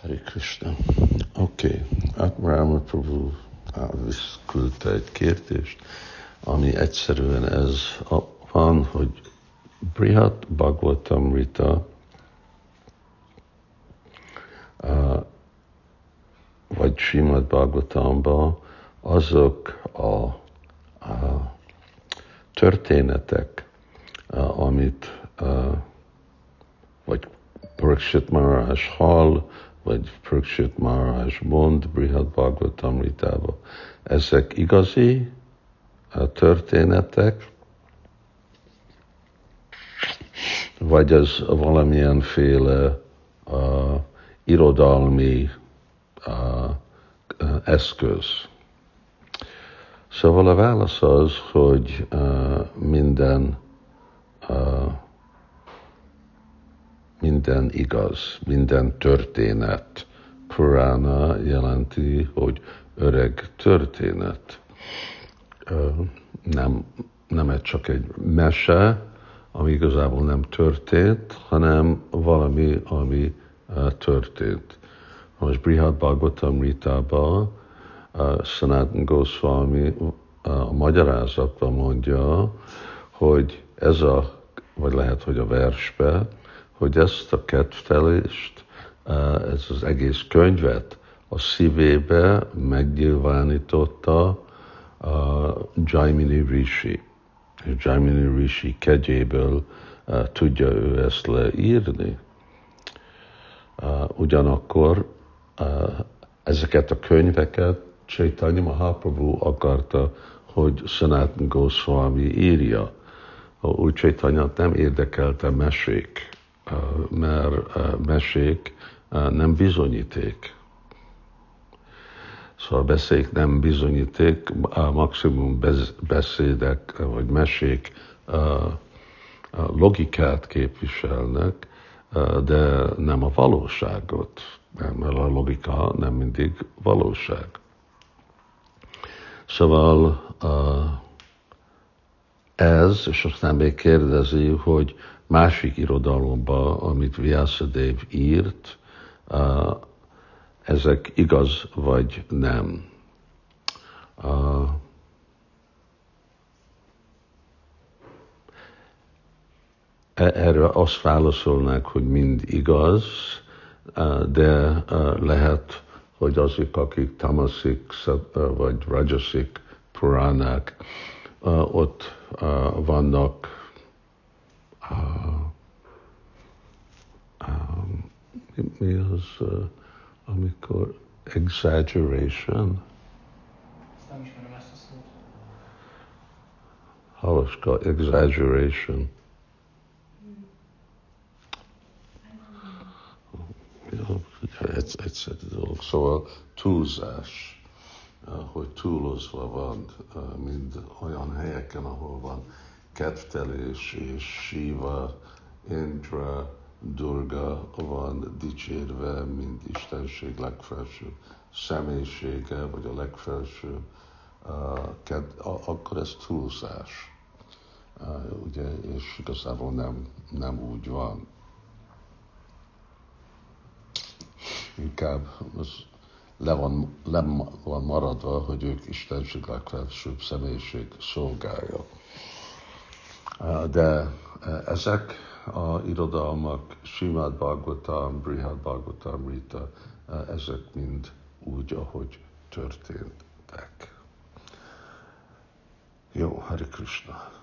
Hare Krishna. Oké, okay. akkor Rama Prabhu küldte egy kérdést, ami egyszerűen ez van, hogy Brihat Bhagavatam Rita vagy Simad Bhagavatamba azok a, a történetek, amit vagy Parikshit Maharaj hall, vagy Prukshit Maharaj mond Brihad Bhagavatamritába. Ezek igazi történetek, vagy ez valamilyenféle uh, irodalmi uh, eszköz. Szóval a válasz az, hogy uh, minden uh, minden igaz, minden történet. Purana jelenti, hogy öreg történet. Nem, nem egy csak egy mese, ami igazából nem történt, hanem valami, ami történt. Most Brihad Bhagavatam Ritába Sanatan Goswami a magyarázatban mondja, hogy ez a, vagy lehet, hogy a versbe, hogy ezt a kedvtelést, ez az egész könyvet a szívébe megnyilvánította a Jaimini Rishi. És Jaimini Rishi kegyéből tudja ő ezt leírni. Ugyanakkor ezeket a könyveket Chaitanya Mahaprabhu akarta, hogy Sanatan Goswami írja. Úgy Chaitanya nem érdekelte mesék mert mesék nem bizonyíték. Szóval beszék nem bizonyíték, maximum beszédek vagy mesék logikát képviselnek, de nem a valóságot, mert a logika nem mindig valóság. Szóval ez, és aztán még kérdezi, hogy másik irodalomba, amit Vyasadeva írt, ezek igaz vagy nem. E, erre azt válaszolnák, hogy mind igaz, de lehet, hogy azok, akik tamaszik vagy rajasik puránák, ott vannak mi az, amikor exaggeration. Nem ismerem ezt a szót. Halaska, exaggeration. egyszerű dolog. Szóval túlzás, hogy túlozva van, mind olyan helyeken, ahol van kedvtelés és Shiva, Indra, Durga van dicsérve, mint Istenség legfelsőbb személyisége, vagy a legfelsőbb, uh, akkor ez túlzás. Uh, ugye, és igazából nem, nem úgy van. Inkább az le van, le van maradva, hogy ők Istenség legfelsőbb személyiség szolgálja. De ezek a irodalmak, Simad Bhagavatam, Brihad Bhagavatam, Rita, ezek mind úgy, ahogy történtek. Jó, Hari Krishna.